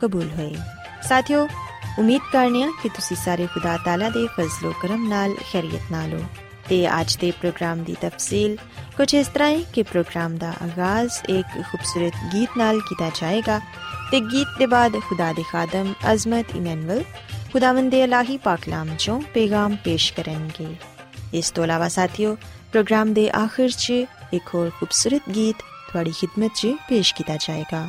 ਕਬੂਲ ਹੋਏ ਸਾਥਿਓ ਉਮੀਦ ਕਰਨੇ ਆ ਕਿ ਤੁਸੀਂ ਸਾਰੇ ਖੁਦਾ ਤਾਲਾ ਦੇ ਫਜ਼ਲੋ ਕਰਮ ਨਾਲ ਖੈਰੀਅਤ ਨਾਲ ਹੋ ਤੇ ਅੱਜ ਦੇ ਪ੍ਰੋਗਰਾਮ ਦੀ ਤਫਸੀਲ ਕੁਝ ਇਸ ਤਰ੍ਹਾਂ ਹੈ ਕਿ ਪ੍ਰੋਗਰਾਮ ਦਾ ਆਗਾਜ਼ ਇੱਕ ਖੂਬਸੂਰਤ ਗੀਤ ਨਾਲ ਕੀਤਾ ਜਾਏਗਾ ਤੇ ਗੀਤ ਦੇ ਬਾਅਦ ਖੁਦਾ ਦੇ ਖਾਦਮ ਅਜ਼ਮਤ ਇਮਨੁਅਲ ਖੁਦਾਵੰਦ ਦੇ ਇਲਾਹੀ ਪਾਕਲਾਮ ਚੋਂ ਪੈਗਾਮ ਪੇਸ਼ ਕਰਨਗੇ ਇਸ ਤੋਂ ਇਲਾਵਾ ਸਾਥਿਓ ਪ੍ਰੋਗਰਾਮ ਦੇ ਆਖਿਰ 'ਚ ਇੱਕ ਹੋਰ ਖੂਬਸੂਰਤ ਗੀਤ ਤੁਹਾਡੀ ਖidmat 'ਚ ਪੇਸ਼ ਕੀਤਾ ਜਾਏਗਾ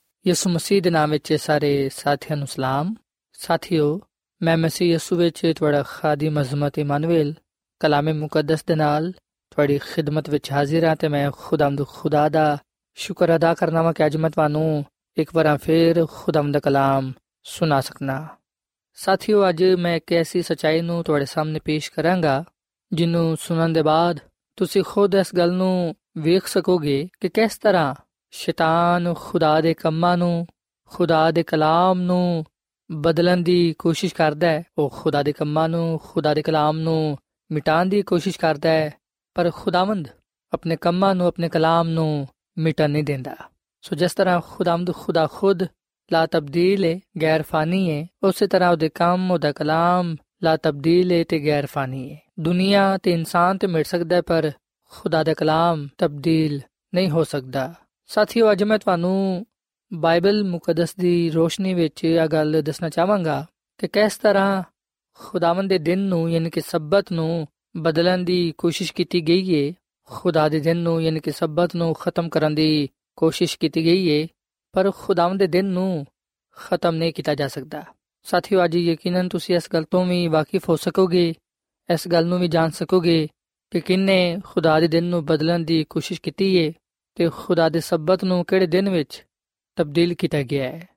ਯਿਸੂ ਮਸੀਹ ਦੇ ਨਾਮ ਵਿੱਚ ਸਾਰੇ ਸਾਥੀਆਂ ਨੂੰ ਸਲਾਮ। ਸਾਥਿਓ, ਮੈਂ ਮਸੀਹ ਯਿਸੂ ਵਿੱਚ ਤੁਹਾਡਾ ਖਾਦੀਮ ਅਜ਼ਮਤ ਇਮਾਨੁਅਲ, ਕਲਾਮੇ ਮੁਕੱਦਸ ਦੇ ਨਾਲ ਤੁਹਾਡੀ ਖਿਦਮਤ ਵਿੱਚ ਹਾਜ਼ਰ ਹਾਂ ਤੇ ਮੈਂ ਖੁਦਾਮਦ ਖੁਦਾ ਦਾ ਸ਼ੁਕਰ ਅਦਾ ਕਰਨਾ ਵਾਂ ਕਿ ਅੱਜ ਮੈਂ ਤੁਹਾਨੂੰ ਇੱਕ ਵਾਰ ਫੇਰ ਖੁਦਾਮਦ ਕਲਾਮ ਸੁਣਾ ਸਕਣਾ ਸਾਥਿਓ, ਅੱਜ ਮੈਂ ਇੱਕ ਐਸੀ ਸਚਾਈ ਨੂੰ ਤੁਹਾਡੇ ਸਾਹਮਣੇ ਪੇਸ਼ ਕਰਾਂਗਾ, ਜਿਹਨੂੰ ਸੁਣਨ ਦੇ ਬਾਅਦ ਤੁਸੀਂ ਖੁਦ ਇਸ ਗੱਲ ਨੂੰ ਵੇਖ ਸਕੋਗੇ ਕਿ ਕਿਸ ਤਰ੍ਹਾਂ ਸ਼ੈਤਾਨ ਖੁਦਾ ਦੇ ਕੰਮਾਂ ਨੂੰ, ਖੁਦਾ ਦੇ ਕਲਾਮ ਨੂੰ ਬਦਲਣ ਦੀ ਕੋਸ਼ਿਸ਼ ਕਰਦਾ ਹੈ। ਉਹ ਖੁਦਾ ਦੇ ਕੰਮਾਂ ਨੂੰ, ਖੁਦਾ ਦੇ ਕਲਾਮ ਨੂੰ ਮਿਟਾਉਣ ਦੀ ਕੋਸ਼ਿਸ਼ ਕਰਦਾ ਹੈ, ਪਰ ਖੁਦਾਵੰਦ ਆਪਣੇ ਕੰਮਾਂ ਨੂੰ, ਆਪਣੇ ਕਲਾਮ ਨੂੰ ਮਿਟਣ ਨਹੀਂ ਦਿੰਦਾ। ਸੋ ਜਿਸ ਤਰ੍ਹਾਂ ਖੁਦਾਵੰਦ ਖੁਦਾ ਖੁਦ ਲਾ ਤਬਦੀਲ ਹੈ ਗੈਰ ਫਾਨੀ ਹੈ ਉਸੇ ਤਰ੍ਹਾਂ ਉਹਦੇ ਕੰਮ, ਉਹਦਾ ਕਲਾਮ ਲਾ ਤਬਦੀਲ ਹੈ ਤੇ ਗੈਰ ਫਾਨੀ ਹੈ ਦੁਨੀਆ ਤੇ ਇਨਸਾਨ ਤੇ ਮਿਟ ਸਕਦਾ ਪਰ ਖੁਦਾ ਦਾ ਕਲਾਮ ਤਬਦੀਲ ਨਹੀਂ ਹੋ ਸਕਦਾ। ਸਾਥੀਓ, ਅੱਜ ਮੈਂ ਤੁਹਾਨੂੰ ਬਾਈਬਲ ਮੁਕੱਦਸ ਦੀ ਰੋਸ਼ਨੀ ਵਿੱਚ ਇਹ ਗੱਲ ਦੱਸਣਾ ਚਾਹਾਂਗਾ ਕਿ ਕਿਸ ਤਰ੍ਹਾਂ ਖੁਦਾਵੰਦ ਦੇ ਦਿਨ ਨੂੰ ਯਾਨੀ ਕਿ ਸਬਤ ਨੂੰ ਬਦਲਣ ਦੀ ਕੋਸ਼ਿਸ਼ ਕੀਤੀ ਗਈ ਹੈ ਖੁਦਾ ਦੇ ਦਿਨ ਨੂੰ ਯਾਨੀ ਕਿ ਸਬਤ ਨੂੰ ਖਤਮ ਕਰਨ ਦੀ ਕੋਸ਼ਿਸ਼ ਕੀਤੀ ਗਈ ਹੈ ਪਰ ਖੁਦਾਵੰਦ ਦੇ ਦਿਨ ਨੂੰ ਖਤਮ ਨਹੀਂ ਕੀਤਾ ਜਾ ਸਕਦਾ। ਸਾਥੀਓ, ਅੱਜ ਯਕੀਨਨ ਤੁਸੀਂ ਇਸ ਗੱਲ ਤੋਂ ਵੀ ਵਾਕਿਫ ਹੋ ਸਕੋਗੇ, ਇਸ ਗੱਲ ਨੂੰ ਵੀ ਜਾਣ ਸਕੋਗੇ ਕਿ ਕਿੰਨੇ ਖੁਦਾ ਦੇ ਦਿਨ ਨੂੰ ਬਦਲਣ ਦੀ ਕੋਸ਼ਿਸ਼ ਕੀਤੀ ਹੈ ਤੇ ਖੁਦਾ ਦੇ ਸਬਤ ਨੂੰ ਕਿਹੜੇ ਦਿਨ ਵਿੱਚ ਤਬਦੀਲ ਕੀਤਾ ਗਿਆ ਹੈ?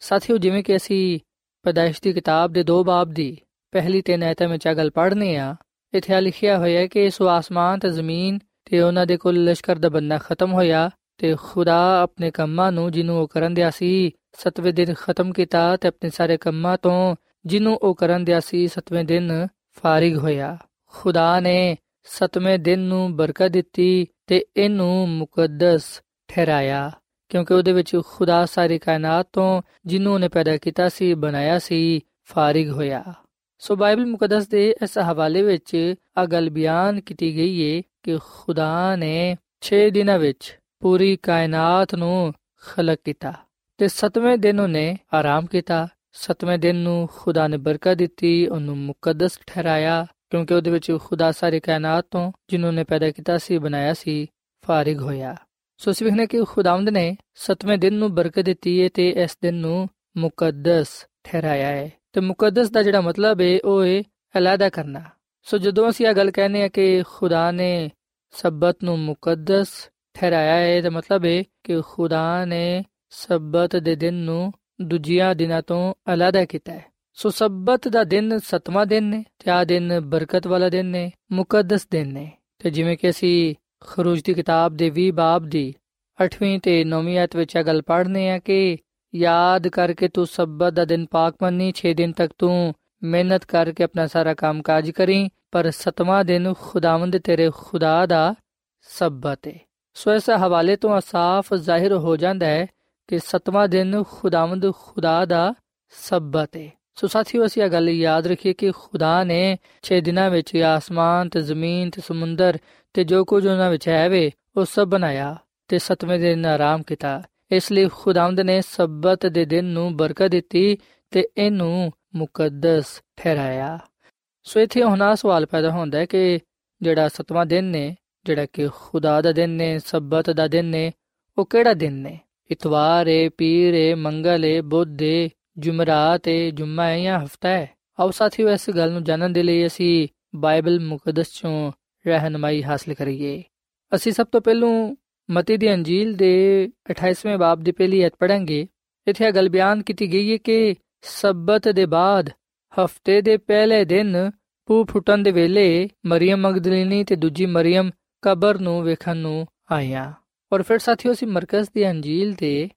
ਸਾਥੀਓ, ਜਿਵੇਂ ਕਿ ਅਸੀਂ ਪਦਾਇਸ਼ ਦੀ ਕਿਤਾਬ ਦੇ ਦੋ ਬਾਬ ਦੀ ਪਹਿਲੀ ਤਿੰਨ ਆਇਤਾਂ ਵਿੱਚ ਆ ਗੱਲ ਪੜ੍ਹਨੇ ਆ, ਇੱਥੇ ਲਿਖਿਆ ਹੋਇਆ ਹੈ ਕਿ ਇਸ ਆਸਮਾਨ ਤੇ ਜ਼ਮੀਨ ਤੇ ਉਹਨਾਂ ਦੇ ਕੋਲ ਲਸ਼ਕਰ ਦਾ ਬੰਨਾ ਖਤਮ ਹੋਇਆ ਤੇ ਖੁਦਾ ਆਪਣੇ ਕੰਮਾਂ ਨੂੰ ਜਿਹਨੂੰ ਉਹ ਕਰਨ ਦਿਆ ਸੀ, ਸਤਵੇਂ ਦਿਨ ਖਤਮ ਕੀਤਾ ਤੇ ਆਪਣੇ ਸਾਰੇ ਕੰਮਾਂ ਤੋਂ ਜਿਹਨੂੰ ਉਹ ਕਰਨ ਦਿਆ ਸੀ, ਸਤਵੇਂ ਦਿਨ ਫਾਰਿਗ ਹੋਇਆ। ਖੁਦਾ ਨੇ ਸਤਵੇਂ ਦਿਨ ਨੂੰ ਬਰਕਤ ਦਿੱਤੀ ਤੇ ਇਹਨੂੰ ਮੁਕੱਦਸ ਠਹਿਰਾਇਆ, ਕਿਉਂਕਿ ਉਹਦੇ ਵਿੱਚ ਖੁਦਾ ਸਾਰੀ ਕਾਇਨਾਤ ਤੋਂ ਜਿਹਨੂੰ ਉਹਨੇ ਪੈਦਾ ਕੀਤਾ ਸੀ, ਬਣਾਇਆ ਸੀ, ਫਾਰਿਗ ਹੋਇਆ। ਸੋ ਬਾਈਬਲ ਮੁਕੱਦਸ ਦੇ ਇਸ ਹਵਾਲੇ ਵਿੱਚ ਆ ਗੱਲ ਬਿਆਨ ਕੀਤੀ ਗਈ ਏ ਕਿ ਖੁਦਾ ਨੇ 6 ਦਿਨਾਂ ਵਿੱਚ ਪੂਰੀ ਕਾਇਨਾਤ ਨੂੰ ਖਲਕ ਕੀਤਾ ਤੇ 7ਵੇਂ ਦਿਨ ਉਹਨੇ ਆਰਾਮ ਕੀਤਾ 7ਵੇਂ ਦਿਨ ਨੂੰ ਖੁਦਾ ਨੇ ਬਰਕਤ ਦਿੱਤੀ, ਉਹਨੂੰ ਮੁਕੱਦਸ ਠਹਿਰਾਇਆ ਕਿਉਂਕਿ ਉਹਦੇ ਵਿੱਚ ਖੁਦਾ ਸਾਰੀ ਕਾਇਨਾਤ ਤੋਂ ਜਿਹਨੂੰ ਨੇ ਪੈਦਾ ਕੀਤਾ ਸੀ, ਬਣਾਇਆ ਸੀ, ਫਾਰਿਗ ਹੋਇਆ। ਸੋ ਅਸੀਂ ਵੇਖਨੇ ਕਿ ਖੁਦਾਵੰਦ ਨੇ 7ਵੇਂ ਦਿਨ ਨੂੰ ਬਰਕਤ ਦਿੱਤੀ ਹੈ ਤੇ ਇਸ ਦਿਨ ਨੂੰ ਮੁਕੱਦਸ ਠਹਿਰਾਇਆ ਹੈ। ਤੇ ਮੁਕੱਦਸ ਦਾ ਜਿਹੜਾ ਮਤਲਬ ਹੈ, ਉਹ ਹੈ ਅਲੱਗਾ ਕਰਨਾ। ਸੋ ਜਦੋਂ ਅਸੀਂ ਇਹ ਗੱਲ ਕਹਿੰਦੇ ਆ ਕਿ ਖੁਦਾ ਨੇ ਸਬਤ ਨੂੰ ਮੁਕੱਦਸ ਠਹਿਰਾਇਆ ਹੈ ਦਾ ਮਤਲਬ ਹੈ ਕਿ ਖੁਦਾ ਨੇ ਸਬਤ ਦੇ ਦਿਨ ਨੂੰ ਦੂਜਿਆਂ ਦਿਨਾਂ ਤੋਂ ਅਲੱਗਾ ਕੀਤਾ ਹੈ। ਸੋ ਸਬਤ ਦਾ ਦਿਨ 7ਵਾਂ ਦਿਨ ਨੇ ਤੇ ਆ ਦਿਨ ਬਰਕਤ ਵਾਲਾ ਦਿਨ ਨੇ, ਮੁਕੱਦਸ ਦਿਨ ਨੇ। ਤੇ ਜਿਵੇਂ ਕਿ ਅਸੀਂ ਖਰੂਜ ਦੀ ਕਿਤਾਬ ਦੇ 20 ਬਾਬ ਦੀ 8ਵੀਂ ਤੇ 9ਵੀਂ ਆਇਤ ਵਿੱਚ ਇਹ ਗੱਲ ਪੜ੍ਹਨੇ ਆ ਕਿ ਯਾਦ ਕਰਕੇ ਤੂੰ ਸਬਤ ਦਾ ਦਿਨ ਪਾਕ ਮੰਨੀ 6 ਦਿਨ ਤੱਕ ਤੂੰ ਮਿਹਨਤ ਕਰਕੇ ਆਪਣਾ ਸਾਰਾ ਕੰਮ ਕਾਜ ਕਰੀ, ਪਰ 7ਵਾਂ ਦਿਨ ਖੁਦਾਵੰਦ ਤੇਰੇ ਖੁਦਾ ਦਾ ਸਬਤ ਹੈ ਸੋ ਇਸ ਹਵਾਲੇ ਤੋਂ ਸਾਫ਼ ਜ਼ਾਹਿਰ ਹੋ ਜਾਂਦਾ ਹੈ ਕਿ 7ਵਾਂ ਦਿਨ ਖੁਦਾਵੰਦ ਖੁਦਾ ਦਾ ਸਬਤ ਹੈ ਸੋ ਸਾਥੀਓ, ਅਸੀਂ ਇਹ ਗੱਲ ਯਾਦ ਰੱਖੀਏ ਕਿ ਖੁਦਾ ਨੇ 6 ਦਿਨਾਂ ਵਿੱਚ ਆਸਮਾਨ ਤੇ ਜ਼ਮੀਨ ਤੇ ਸਮੁੰਦਰ ਤੇ ਜੋ ਕੁਝ ਉਹਨਾਂ ਵਿੱਚ ਹੈ ਵੇ, ਉਹ ਸਭ ਬਣਾਇਆ ਤੇ 7ਵੇਂ ਦਿਨ ਆਰਾਮ ਕੀਤਾ। ਇਸ ਲਈ ਖੁਦਾਵੰਦ ਨੇ ਸਬਤ ਦੇ ਦਿਨ ਨੂੰ ਬਰਕਤ ਦਿੱਤੀ ਤੇ ਇਹਨੂੰ ਮੁਕੱਦਸ ਠਹਿਰਾਇਆ। ਸੋ ਇਥੇ ਹੁਣ ਆ ਸਵਾਲ ਪੈਦਾ ਹੁੰਦਾ ਹੈ ਕਿ ਜਿਹੜਾ 7ਵਾਂ ਦਿਨ ਨੇ, ਜਿਹੜਾ ਕਿ ਖੁਦਾ ਦਾ ਦਿਨ ਨੇ, ਸਬਤ ਦਾ ਦਿਨ ਨੇ, ਉਹ ਕਿਹੜਾ ਦਿਨ ਨੇ? ਇਤਵਾਰ ਏ, ਪੀਰ ਏ, ਮੰਗਲ ਏ, ਬੁੱਧ ਏ ਜੁਮਰਾਤ ਏ ਜੁਮਾ ਹੈ ਜਾਂ ਹਫਤਾ ਹੈ। ਆਓ ਸਾਥੀਓ, ਇਸ ਗੱਲ ਨੂੰ ਜਾਣਨ ਦੇ ਲਈ ਅਸੀਂ ਬਾਈਬਲ ਮੁਕੱਦਸ ਚੋਂ ਰਹਿਨਮਾਈ ਹਾਸਲ ਕਰੀਏ। ਅਸੀਂ ਸਭ ਤੋਂ ਪਹਿਲੂ ਮਤੀ ਦੀ ਅੰਜੀਲ ਦੇ 28ਵੇਂ ਬਾਬ ਦੀ ਪਹਿਲੀ ਅਧ ਪੜਾਂਗੇ ਇੱਥੇ ਇਹ ਗੱਲ ਬਿਆਨ ਕੀਤੀ ਗਈ ਹੈ ਕਿ ਸਬਤ ਦੇ ਬਾਅਦ ਹਫ਼ਤੇ ਦੇ ਪਹਿਲੇ ਦਿਨ ਪੂ ਫੁੱਟਣ ਦੇ ਵੇਲੇ ਮਰੀਮ ਮਗਦਲੀਨੀ ਤੇ ਦੂਜੀ ਮਰੀਮ ਕਬਰ ਨੂੰ ਵੇਖਣ ਨੂੰ ਆਈਆਂ ਔਰ ਫਿਰ ਸਾਥੀਓ, ਅਸੀਂ ਮਰਕਜ਼ ਦੀ ਅੰਜੀਲ ਦੇ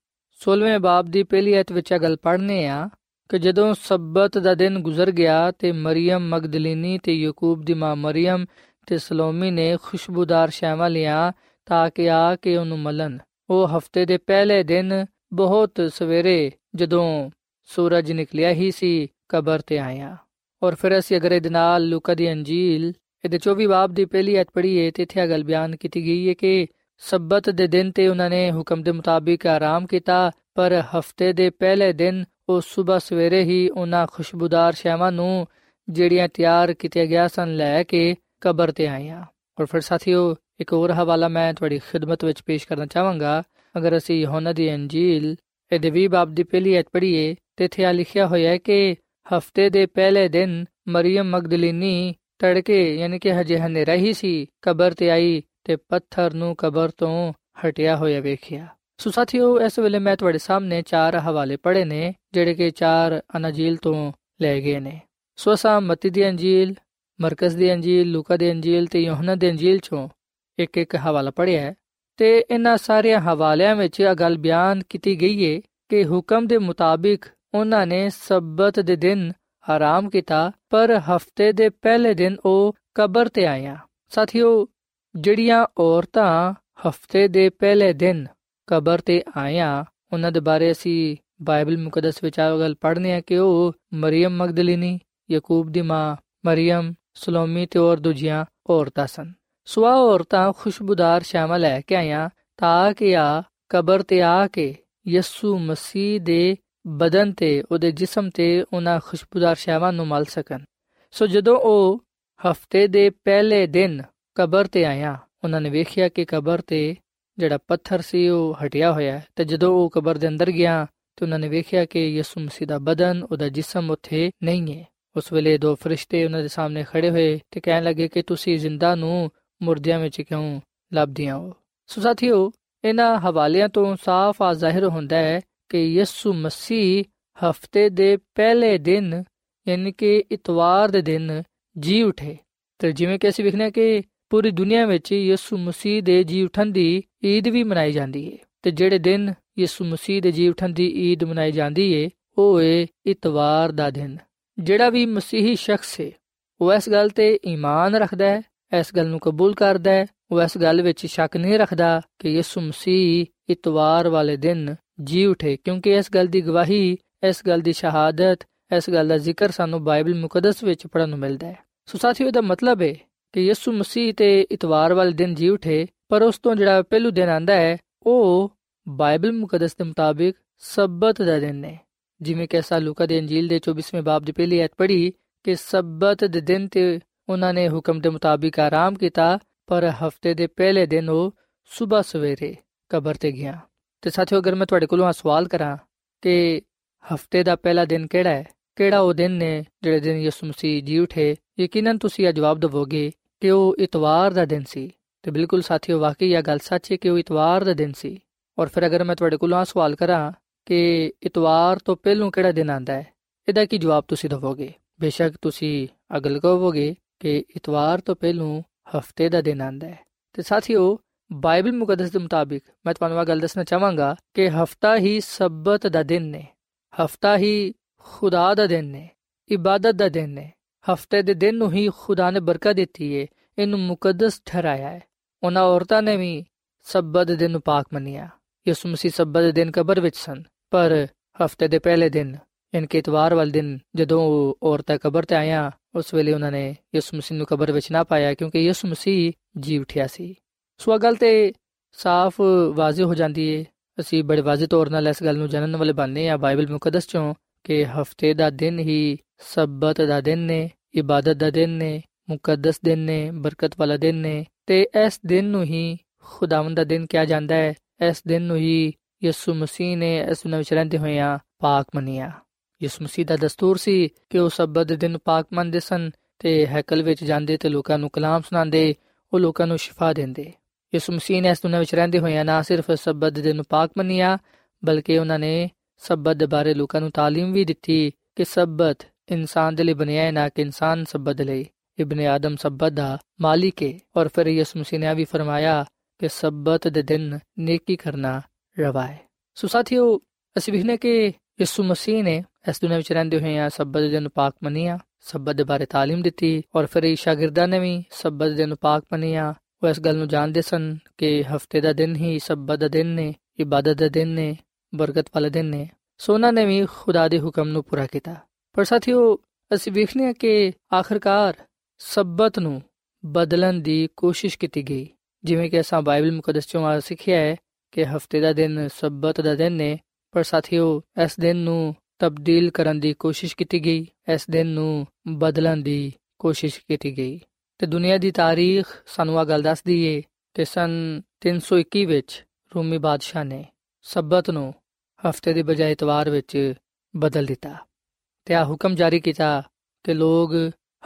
16ਵੇਂ ਬਾਬ ਦੀ ਪਹਿਲੀ ਅਧ ਵਿੱਚ ਇਹ ਗੱਲ ਪੜ੍ਹਨੇ ਆ ਕਿ ਜਦੋਂ ਸਬਤ ਦਾ ਦਿਨ ਗੁਜ਼ਰ ਗਿਆ ਤੇ ਮਰੀਮ ਮਗਦਲੀਨੀ ਤੇ ਯਾਕੂਬ ਦੀ ਮਾਂ ਮਰੀਮ ਤੇ ਸਲੋਮੀ ਨੇ ਖੁਸ਼ਬੂਦਾਰ ਸ਼ੈਵਾਂ ਲਿਆ ਤਾਂ ਕਿ ਆ ਕੇ ਉਹਨੂੰ ਮਲਨ ਉਹ ਹਫ਼ਤੇ ਦੇ ਪਹਿਲੇ ਦਿਨ ਬਹੁਤ ਸਵੇਰੇ ਜਦੋਂ ਸੂਰਜ ਨਿਕਲਿਆ ਹੀ ਸੀ, ਕਬਰ ਤੇ ਆਇਆ। ਔਰ ਫਿਰ ਅਸੀਂ ਅਗਰ ਇਹਦੇ ਨਾਲ ਲੂਕਾ ਦੀ ਅੰਜੀਲ, ਇਹਦੇ 24 ਬਾਬ ਦੀ ਪਹਿਲੀ ਐਤ ਪੜ੍ਹੀਏ, ਤੇ ਇੱਥੇ ਗੱਲ ਬਿਆਨ ਕੀਤੀ ਗਈ ਹੈ ਕਿ ਸਬਤ ਦੇ ਦਿਨ ਤੇ ਉਹਨਾਂ ਨੇ ਹੁਕਮ ਦੇ ਮੁਤਾਬਿਕ ਆਰਾਮ ਕੀਤਾ, ਪਰ ਹਫ਼ਤੇ ਦੇ ਪਹਿਲੇ ਦਿਨ ਉਹ ਸਵੇਰ ਸਵੇਰੇ ਹੀ ਉਹਨਾਂ ਖੁਸ਼ਬੂਦਾਰ ਸ਼ੈਵਾਂ ਨੂੰ ਜਿਹੜੀਆਂ ਤਿਆਰ ਕੀਤੀਆਂ ਗਿਆ ਸਨ ਲੈ ਕੇ ਕਬਰ ਤੇ ਆਇਆ ਔਰ ਫਿਰ ਸਾਥੀਓ, ਇੱਕ ਹੋਰ ਹਵਾਲਾ ਮੈਂ ਤੁਹਾਡੀ ਖਿਦਮਤ ਵਿੱਚ ਪੇਸ਼ ਕਰਨਾ ਚਾਹਾਂਗਾ। ਅਗਰ ਅਸੀਂ ਯਹੋਨਾ ਦੀ ਅੰਜੀਲ, ਇਹਦੇ 20 ਬਾਬ ਦੀ ਪਹਿਲੀ ਐਤ ਪੜ੍ਹੀਏ, ਤੇ ਇੱਥੇ ਆ ਲਿਖਿਆ ਹੋਇਆ ਹੈ ਕਿ ਹਫ਼ਤੇ ਦੇ ਪਹਿਲੇ ਦਿਨ ਮਰੀਮ ਮਗਦਲੀਨੀ ਤੜਕੇ, ਯਾਨੀ ਕਿ ਹਜੇ ਹਨੇਰਾ ਹੀ ਸੀ, ਕਬਰ ਤੇ ਆਈ। ਤੇ ਪੱਥਰ ਨੂੰ ਕਬਰ ਤੋਂ ਹਟਿਆ ਹੋਇਆ ਵੇਖਿਆ। ਸੋ ਸਾਥੀਓ, ਇਸ ਵੇਲੇ ਮੈਂ ਤੁਹਾਡੇ ਸਾਹਮਣੇ ਚਾਰ ਹਵਾਲੇ ਪੜ੍ਹੇ ਨੇ, ਜਿਹੜੇ ਕਿ ਚਾਰ ਅਨਜੀਲ ਤੋਂ ਲੈ ਗਏ ਨੇ। ਸੋ ਅਸਾਂ ਮਤੀ ਦੀ ਅੰਜੀਲ, ਮਰਕਜ਼ ਦੀ ਅੰਜੀਲ, ਲੂਕਾ ਦੀ ਅੰਜੀਲ ਤੇ ਯੋਹਨਾ ਦੀ ਅੰਜੀਲ ਚੋਂ ਇੱਕ ਇੱਕ ਹਵਾਲਾ ਪੜਿਆ ਹੈ। ਤੇ ਇਹਨਾਂ ਸਾਰੇ ਹਵਾਲਿਆਂ ਵਿੱਚ ਇਹ ਗੱਲ ਬਿਆਨ ਕੀਤੀ ਗਈ ਹੈ ਕਿ ਹੁਕਮ ਦੇ ਮੁਤਾਬਿਕ ਉਹਨਾਂ ਨੇ ਸਬਤ ਦੇ ਦਿਨ ਆਰਾਮ ਕੀਤਾ, ਪਰ ਹਫ਼ਤੇ ਦੇ ਪਹਿਲੇ ਦਿਨ ਉਹ ਕਬਰ ਤੇ ਆਇਆ। ਸਾਥੀਓ ਜਿਹੜੀਆਂ ਔਰਤਾਂ ਹਫ਼ਤੇ ਦੇ ਪਹਿਲੇ ਦਿਨ ਕਬਰ ਤੇ ਆਇਆ, ਉਹਨਾਂ ਦੇ ਬਾਰੇ ਅਸੀਂ ਬਾਈਬਲ ਮੁਕੱਦਸ ਵਿੱਚ ਆ ਗੱਲ ਪੜ੍ਹਨੇ ਆ ਕਿ ਉਹ ਮਰੀਮ ਮਗਦਲੀਨੀ, ਯਾਕੂਬ ਦੀ ਮਾਂ ਮਰੀਮ, ਸਲੋਮੀ ਤੇ ਹੋਰ ਦੂਜੀਆਂ ਔਰਤਾਂ ਸਨ। ਸਵਾ ਔਰਤਾਂ ਖੁਸ਼ਬੂਦਾਰ ਸ਼ਾਮਲ ਲੈ ਕੇ ਆਇਆ ਤਾਂ ਕਿ ਆ ਕਬਰ ਤੇ ਆ ਕੇ ਯਿਸੂ ਮਸੀਹ ਦੇ ਬਦਨ ਤੇ ਉਹਦੇ ਜਿਸਮ ਤੇ ਉਹਨਾਂ ਖੁਸ਼ਬੂਦਾਰ ਸ਼ਾਵਾਂ ਨੂੰ ਮਲ ਸਕਣ। ਸੋ ਜਦੋਂ ਉਹ ਹਫ਼ਤੇ ਦੇ ਪਹਿਲੇ ਦਿਨ ਕਬਰ ਤੇ ਆਇਆ, ਉਹਨਾਂ ਨੇ ਵੇਖਿਆ ਕਿ ਕਬਰ ਤੇ ਜਿਹੜਾ ਪੱਥਰ ਸੀ ਉਹ ਹਟਿਆ ਹੋਇਆ ਤੇ ਜਦੋਂ ਉਹ ਕਬਰ ਦੇ ਅੰਦਰ ਗਿਆ, ਤੇ ਉਹਨਾਂ ਨੇ ਵੇਖਿਆ ਕਿ ਯਿਸੂ ਮਸੀਹ ਦਾ ਬਦਨ, ਉਹਦਾ ਜਿਸਮ ਉੱਥੇ ਨਹੀਂ ਹੈ। ਉਸ ਵੇਲੇ ਦੋ ਫਰਿਸ਼ਤੇ ਉਹਨਾਂ ਦੇ ਸਾਹਮਣੇ ਖੜੇ ਹੋਏ ਤੇ ਕਹਿਣ ਲੱਗੇ ਕਿ ਤੁਸੀਂ ਜ਼ਿੰਦਾ ਨੂੰ ਮੁਰਦਿਆਂ ਵਿੱਚ ਕਿਉਂ ਲੱਭਦੀਆਂ ਹੋ? ਸੋ ਸਾਥੀਓ, ਇਹਨਾਂ ਹਵਾਲਿਆਂ ਤੋਂ ਸਾਫ਼ ਆ ਜ਼ਾਹਿਰ ਹੁੰਦਾ ਹੈ ਕਿ ਯਿਸੂ ਮਸੀਹ ਹਫ਼ਤੇ ਦੇ ਪਹਿਲੇ ਦਿਨ, ਯਾਨੀ ਕਿ ਇਤਵਾਰ ਦੇ ਦਿਨ, ਜੀ ਉਠੇ। ਤੇ ਜਿਵੇਂ ਕਿ ਅਸੀਂ ਵੇਖਨੇ ਕਿ ਪੂਰੀ ਦੁਨੀਆ ਵਿੱਚ ਯਿਸੂ ਮਸੀਹ ਦੇ ਜੀ ਉਠਣ ਦੀ ਈਦ ਵੀ ਮਨਾਈ ਜਾਂਦੀ ਹੈ ਤੇ ਜਿਹੜੇ ਦਿਨ ਯਿਸੂ ਮਸੀਹ ਦੇ ਜੀ ਉਠਣ ਦੀ ਈਦ ਮਨਾਈ ਜਾਂਦੀ ਹੈ ਉਹ ਹੈ ਇਤਵਾਰ ਦਾ ਦਿਨ। ਜਿਹੜਾ ਵੀ ਮਸੀਹੀ ਸ਼ਖਸ ਹੈ ਉਹ ਇਸ ਗੱਲ ਤੇ ਈਮਾਨ ਰੱਖਦਾ ਹੈ, ਇਸ ਗੱਲ ਨੂੰ ਕਬੂਲ ਕਰਦਾ ਹੈ, ਉਹ ਇਸ ਗੱਲ ਵਿੱਚ ਸ਼ੱਕ ਨਹੀਂ ਰੱਖਦਾ ਕਿ ਯਿਸੂ ਮਸੀਹ ਇਤਵਾਰ ਵਾਲੇ ਦਿਨ ਜੀ ਉਠੇ। ਕਿਉਂਕਿ ਇਸ ਗੱਲ ਦੀ ਗਵਾਹੀ, ਇਸ ਗੱਲ ਦੀ ਸ਼ਹਾਦਤ, ਇਸ ਗੱਲ ਦਾ ਜ਼ਿਕਰ ਸਾਨੂੰ ਬਾਈਬਲ ਮੁਕੱਦਸ ਵਿੱਚ ਪੜਨ ਨੂੰ ਮਿਲਦਾ ਹੈ। ਸੋ ਸਾਥੀਓ ਦਾ ਮਤਲਬ ਹੈ ਕਿ ਯਿਸੂ ਮਸੀਹ ਤੇ ਇਤਵਾਰ ਵਾਲੇ ਦਿਨ ਜੀ ਉਠੇ, ਪਰ ਉਸ ਤੋਂ ਜਿਹੜਾ ਪਹਿਲੂ ਦਿਨ ਆਂਦਾ ਹੈ, ਉਹ ਬਾਈਬਲ ਮੁਕੱਦਸ ਦੇ ਮੁਤਾਬਿਕ ਸਬਤ ਦਾ ਦਿਨ ਹੈ। ਜਿਵੇਂ ਕਿ ਅਸਾਂ ਲੂਕਾ ਦੇ ਅੰਜੀਲ ਦੇ 24ਵੇਂ ਬਾਬ ਦੀ ਪਹਿਲੀ ਐਤ ਪੜ੍ਹੀ ਕਿ ਸਬਤ ਦੇ ਦਿਨ ਤੇ ਉਹਨਾਂ ਨੇ ਹੁਕਮ ਦੇ ਮੁਤਾਬਿਕ ਆਰਾਮ ਕੀਤਾ, ਪਰ ਹਫ਼ਤੇ ਦੇ ਪਹਿਲੇ ਦਿਨ ਉਹ ਸਵੇਰ ਸਵੇਰੇ ਕਬਰ ਤੇ ਗਿਆ। ਤੇ ਸਾਥੀਓ, ਅਗਰ ਮੈਂ ਤੁਹਾਡੇ ਕੋਲੋਂ ਸਵਾਲ ਕਰਾਂ ਕਿ ਹਫ਼ਤੇ ਦਾ ਪਹਿਲਾ ਦਿਨ ਕਿਹੜਾ ਹੈ? ਕਿਹੜਾ ਉਹ ਦਿਨ ਨੇ ਜਿਹੜੇ ਦਿਨ ਯਿਸੂ ਮਸੀਹ ਜੀ ਉਠੇ? ਯਕੀਨਨ ਤੁਸੀਂ ਇਹ ਜਵਾਬ ਦਿਵੋਗੇ ਕਿ ਉਹ ਇਤਵਾਰ ਦਾ ਦਿਨ ਸੀ। ਤੇ ਬਿਲਕੁਲ ਸਾਥੀਓ, ਵਾਕਈ ਇਹ ਗੱਲ ਸੱਚ ਹੈ ਕਿ ਉਹ ਇਤਵਾਰ ਦਾ ਦਿਨ ਸੀ। ਔਰ ਫਿਰ ਅਗਰ ਮੈਂ ਤੁਹਾਡੇ ਕੋਲੋਂ ਸਵਾਲ ਕਰਾਂ ਕਿ ਇਤਵਾਰ ਤੋਂ ਪਹਿਲੋਂ ਕਿਹੜਾ ਦਿਨ ਆਂਦਾ ਹੈ, ਇਹਦਾ ਕੀ ਜਵਾਬ ਤੁਸੀਂ ਦਿਵੋਗੇ? ਬੇਸ਼ੱਕ ਤੁਸੀਂ ਅਗਲ ਕਹੋਗੇ ਕਿ ਇਤਵਾਰ ਤੋਂ ਪਹਿਲੋਂ ਹਫ਼ਤੇ ਦਾ ਦਿਨ ਆਂਦਾ ਹੈ। ਤੇ ਸਾਥੀਓ, ਬਾਈਬਲ ਮੁਕੱਦਸ ਦੇ ਮੁਤਾਬਿਕ ਮੈਂ ਤੁਹਾਨੂੰ ਇਹ ਗੱਲ ਦੱਸਣਾ ਚਾਹਾਂਗਾ ਕਿ ਹਫਤਾ ਹੀ ਸਬਤ ਦਾ ਦਿਨ ਨੇ। ਹਫਤਾ ਹੀ ਖੁਦਾ ਦਾ ਦਿਨ ਨੇ, ਇਬਾਦਤ ਦਾ ਦਿਨ ਨੇ। ਹਫ਼ਤੇ ਦੇ ਦਿਨ ਨੂੰ ਹੀ ਖੁਦਾ ਨੇ ਬਰਕਤ ਦਿੱਤੀ ਹੈ ਇਹਨੂੰ ਮੁਕੱਦਸ ਠਹਿਰਾਇਆ ਹੈ। ਉਹਨਾਂ ਔਰਤਾਂ ਨੇ ਵੀ ਸਬਤ ਦੇ ਦਿਨ ਨੂੰ ਪਾਕ ਮੰਨਿਆ। ਯਿਸੂ ਮਸੀਹ ਸਬਤ ਦੇ ਦਿਨ ਕਬਰ ਵਿੱਚ ਸਨ, ਪਰ ਹਫ਼ਤੇ ਦੇ ਪਹਿਲੇ ਦਿਨ ਇਨਕੇ ਇਤਵਾਰ ਵਾਲੇ ਦਿਨ, ਜਦੋਂ ਔਰਤਾਂ ਕਬਰ ਤੇ ਆਇਆ ਉਸ ਵੇਲੇ ਉਹਨਾਂ ਨੇ ਯਿਸੂ ਮਸੀਹ ਨੂੰ ਕਬਰ ਵਿੱਚ ਨਾ ਪਾਇਆ, ਕਿਉਂਕਿ ਯਿਸੂ ਮਸੀਹ ਜੀ ਉਠਿਆ ਸੀ। ਸੋ ਗੱਲ ਤੇ ਸਾਫ਼ ਵਾਜ਼ਿਹ ਹੋ ਜਾਂਦੀ ਹੈ ਅਸੀਂ ਬੜੇ ਵਾਜ਼ਿਹ ਤੌਰ ਨਾਲ ਇਸ ਗੱਲ ਨੂੰ ਜਾਣਨ ਵਾਲੇ ਬਣਨੇ ਆ ਬਾਈਬਲ ਮੁਕੱਦਸ ਚੋਂ ਕਿ ਹਫ਼ਤੇ ਦਾ ਦਿਨ ਹੀ ਸਬਤ ਦਾ ਦਿਨ ਨੇ, ਇਬਾਦਤ ਦਾ ਦਿਨ ਨੇ, ਮੁਕੱਦਸ ਦਿਨ ਨੇ, ਬਰਕਤ ਵਾਲਾ ਦਿਨ ਨੇ। ਤੇ ਇਸ ਦਿਨ ਨੂੰ ਹੀ ਖੁਦਾਵੰਦ ਦਾ ਦਿਨ ਕਿਹਾ ਜਾਂਦਾ ਹੈ। ਇਸ ਦਿਨ ਨੂੰ ਹੀ ਯਿਸੂ ਮਸੀਹ ਨੇ ਇਸ ਨੂੰ ਵਿੱਚ ਰਹਿੰਦੇ ਹੋਇਆਂ ਪਾਕ ਮੰਨਿਆ। ਯਿਸੂ ਮਸੀਹ ਦਾ ਦਸਤੂਰ ਸੀ ਕਿ ਉਹ ਸਬਤ ਦੇ ਦਿਨ ਪਾਕ ਮੰਨਦੇ ਸਨ ਤੇ ਹੈਕਲ ਵਿੱਚ ਜਾਂਦੇ ਤੇ ਲੋਕਾਂ ਨੂੰ ਕਲਾਮ ਸੁਣਾਉਂਦੇ, ਉਹ ਲੋਕਾਂ ਨੂੰ ਸ਼ਿਫਾ ਦਿੰਦੇ। ਯਿਸੂ ਮਸੀਹ ਨੇ ਇਸ ਦੁਨੀਆਂ ਵਿੱਚ ਰਹਿੰਦੇ ਹੋਇਆਂ ਨਾ ਸਿਰਫ ਸਬਤ ਦੇ ਦਿਨ ਪਾਕ ਮੰਨਿਆ, ਬਲਕਿ ਉਹਨਾਂ ਨੇ ਸਬਤ ਦੇ ਬਾਰੇ ਲੋਕਾਂ ਨੂੰ تعلیم ਵੀ ਦਿੱਤੀ ਕਿ ਸਬਤ ਇਨਸਾਨ ਦੇ ਲਈ ਬਣਿਆ ਹੈ ਨਾ ਕਿ ਇਨਸਾਨ ਸਬਤ ਲਈ ਇਬਨ ਆਦਮ ਸਬਤ ਦਾ ਮਾਲਿਕ ਹੈ ਔਰ ਫਿਰ ਯਿਸੂ ਮਸੀਹ ਨੇ ਵੀ ਫਰਮਾਇਆ ਕਿ ਸਬਤ ਦੇ ਦਿਨ ਨੇਕੀ ਕਰਨਾ ਰਵਾ ਹੈ ਸੋ ਸਾਥੀਓ ਅਸੀਂ ਵਿਖਨੇ ਕਿ ਯਿਸੂ ਮਸੀਹ ਨੇ ਇਸ ਦੁਨੀਆਂ ਵਿੱਚ ਰਹਿੰਦੇ ਹੋਏ ਆ ਸਬਤ ਦੇ ਦਿਨ ਪਾਕ ਮੰਨਿਆ ਸਬਤ ਦੇ ਬਾਰੇ تعلیم ਦਿੱਤੀ ਔਰ ਫਿਰ ਇਹ ਸ਼ਾਗਿਰਦਾਂ ਨੇ ਵੀ ਸਬਤ ਦੇ ਦਿਨ ਪਾਕ ਮੰਨਿਆ ਉਹ ਇਸ ਗੱਲ ਨੂੰ ਜਾਣਦੇ ਸਨ ਕਿ ਹਫਤੇ ਦਾ ਦਿਨ ਹੀ ਸਬਤ ਦਾ ਦਿਨ ਨੇ ਇਬਾਦਤ ਦਾ ਦਿਨ ਨੇ ਬਰਕਤ ਵਾਲਾ ਦਿਨ ਨੇ। ਸੋ ਉਹਨਾਂ ਨੇ ਵੀ ਖੁਦਾ ਦੇ ਹੁਕਮ ਨੂੰ ਪੂਰਾ ਕੀਤਾ। ਪਰ ਸਾਥੀਓ, ਅਸੀਂ ਵੇਖਨੇ ਆ ਕਿ ਆਖਰਕਾਰ ਸਬਤ ਨੂੰ ਬਦਲਣ ਦੀ ਕੋਸ਼ਿਸ਼ ਕੀਤੀ ਗਈ। ਜਿਵੇਂ ਕਿ ਅਸਾਂ ਬਾਈਬਲ ਮੁਕੱਦਸ ਚੋਂ ਆ ਸਿੱਖਿਆ ਹੈ ਕਿ ਹਫ਼ਤੇ ਦਾ ਦਿਨ ਸਬਤ ਦਾ ਦਿਨ ਨੇ, ਪਰ ਸਾਥੀਓ, ਇਸ ਦਿਨ ਨੂੰ ਤਬਦੀਲ ਕਰਨ ਦੀ ਕੋਸ਼ਿਸ਼ ਕੀਤੀ ਗਈ। ਇਸ ਦਿਨ ਨੂੰ ਬਦਲਣ ਦੀ ਕੋਸ਼ਿਸ਼ ਕੀਤੀ ਗਈ। ਤੇ ਦੁਨੀਆ ਦੀ ਤਾਰੀਖ ਸਾਨੂੰ ਆ ਗੱਲ ਦੱਸਦੀ ਏ ਕਿ ਸਨ 321 ਵਿੱਚ ਰੂਮੀ ਬਾਦਸ਼ਾਹ ਨੇ ਸਬਤ ਨੂੰ ਹਫ਼ਤੇ ਦੇ ਬਜਾਏ ਇਤਵਾਰ ਵਿੱਚ ਬਦਲ ਦਿੱਤਾ ਤੇ ਆ ਹੁਕਮ ਜਾਰੀ ਕੀਤਾ ਕਿ ਲੋਕ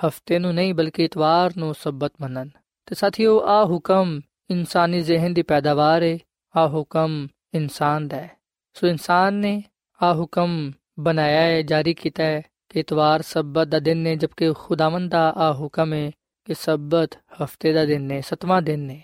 ਹਫ਼ਤੇ ਨੂੰ ਨਹੀਂ ਬਲਕਿ ਇਤਵਾਰ ਨੂੰ ਸਬਤ ਮੰਨਣ। ਤੇ ਸਾਥੀਓ ਆ ਹੁਕਮ ਇਨਸਾਨੀ ਜ਼ਿਹਨ ਦੀ ਪੈਦਾਵਾਰ ਹੈ ਆ ਹੁਕਮ ਇਨਸਾਨ ਦਾ ਹੈ। ਸੋ ਇਨਸਾਨ ਨੇ ਆ ਹੁਕਮ ਬਣਾਇਆ ਹੈ, ਜਾਰੀ ਕੀਤਾ ਹੈ ਕਿ ਇਤਵਾਰ ਸਬਤ ਦਾ ਦਿਨ ਨੇ, ਜਦਕਿ ਖੁਦਾਵੰਦ ਦਾ ਆ ਹੁਕਮ ਹੈ ਕਿ ਸਬਤ ਹਫ਼ਤੇ ਦਾ ਦਿਨ ਨੇ, ਸਤਵਾਂ ਦਿਨ ਨੇ।